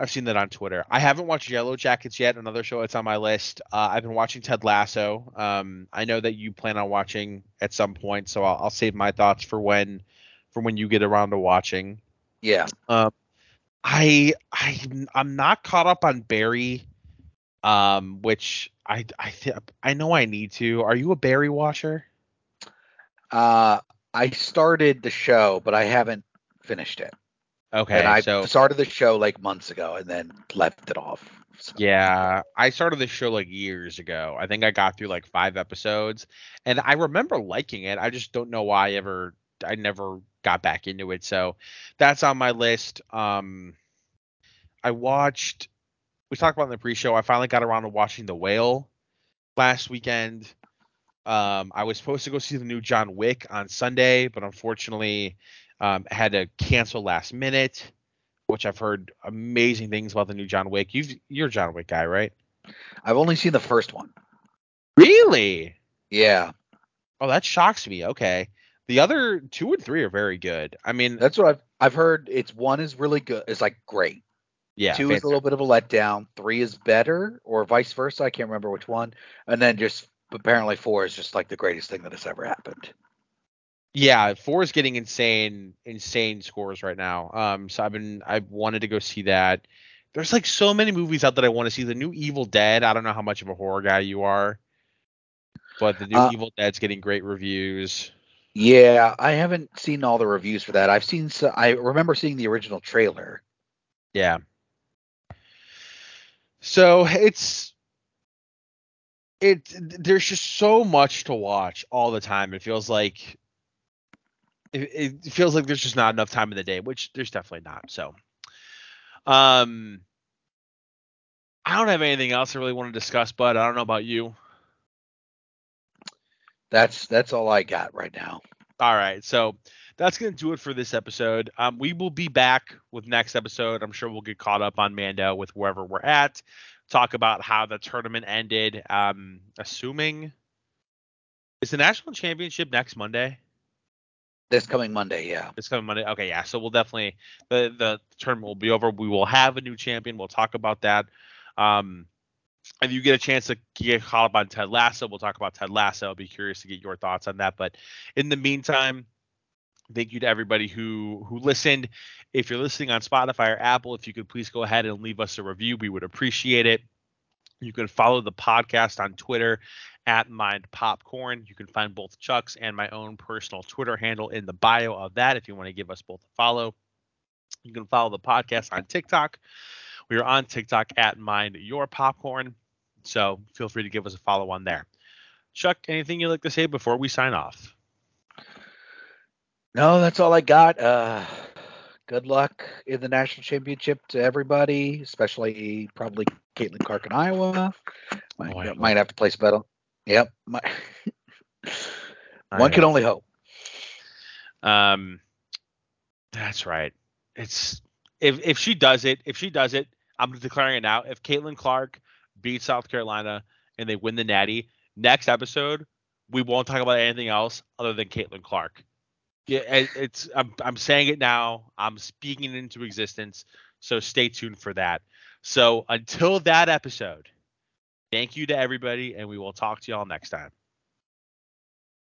I've seen that on Twitter. I haven't watched Yellow Jackets yet. Another show that's on my list. Uh, I've been watching Ted Lasso. Um, I know that you plan on watching at some point, so I'll, I'll save my thoughts for when, for when you get around to watching. Yeah. I I I'm not caught up on Barry, um, which I I th- I know I need to. Are you a Barry watcher? Uh, I started the show, but I haven't finished it. Okay, and I so started the show like months ago and then left it off. So. Yeah, I started the show like years ago. I think I got through like five episodes, and I remember liking it. I just don't know why I ever, I never got back into it. So that's on my list. Um, I watched. We talked about in the pre-show. I finally got around to watching The Whale last weekend. Um, I was supposed to go see the new John Wick on Sunday, but unfortunately, um, had to cancel last minute. Which I've heard amazing things about the new John Wick. You've, you're a John Wick guy, right? I've only seen the first one. Really? Yeah, Oh, that shocks me. Okay. The other two and three are very good. I mean, that's what I've I've heard. It's one is really good. It's like great. yeah. Two is a little bit of a letdown. Three is better, or vice versa. I can't remember which one. And then just apparently four is just like the greatest thing that has ever happened. Yeah, four is getting insane, insane scores right now. Um, so I've been, I wanted to go see that. There's like so many movies out that I want to see. The new Evil Dead. I don't know how much of a horror guy you are, but the new Uh, Evil Dead's getting great reviews. Yeah, I haven't seen all the reviews for that. I've seen. So, I remember seeing the original trailer. Yeah. So it's it there's just so much to watch all the time. It feels like it, it feels like there's just not enough time in the day, which there's definitely not. So um I don't have anything else I really want to discuss, but I don't know about you. That's that's all I got right now. All right, so that's gonna do it for this episode. Um, we will be back with next episode. I'm sure we'll get caught up on Mando with wherever we're at. Talk about how the tournament ended. Um, assuming is the national championship next Monday. This coming Monday, yeah. This coming Monday. Okay, yeah. So we'll definitely the the tournament will be over. We will have a new champion. We'll talk about that. Um, if you get a chance to get caught up on Ted Lasso, we'll talk about Ted Lasso. I'll be curious to get your thoughts on that. But in the meantime, thank you to everybody who who listened. If you're listening on Spotify or Apple, if you could please go ahead and leave us a review, we would appreciate it. You can follow the podcast on Twitter at Mind Popcorn. You can find both Chuck's and my own personal Twitter handle in the bio of that if you want to give us both a follow. You can follow the podcast on TikTok. We are on TikTok at Mind Your Popcorn. So feel free to give us a follow on there. Chuck, anything you'd like to say before we sign off? No, that's all I got. Uh, good luck in the national championship to everybody, especially probably Caitlin Clark in Iowa. Might, Oh, might have to place a bet on. Yep. Might- One can only hope. Um, that's right. It's if if she does it, if she does it, I'm declaring it now. If Caitlin Clark beats South Carolina and they win the Natty, next episode we won't talk about anything else other than Caitlin Clark. Yeah, it's I'm I'm saying it now. I'm speaking it into existence. So stay tuned for that. So until that episode, thank you to everybody, and we will talk to y'all next time.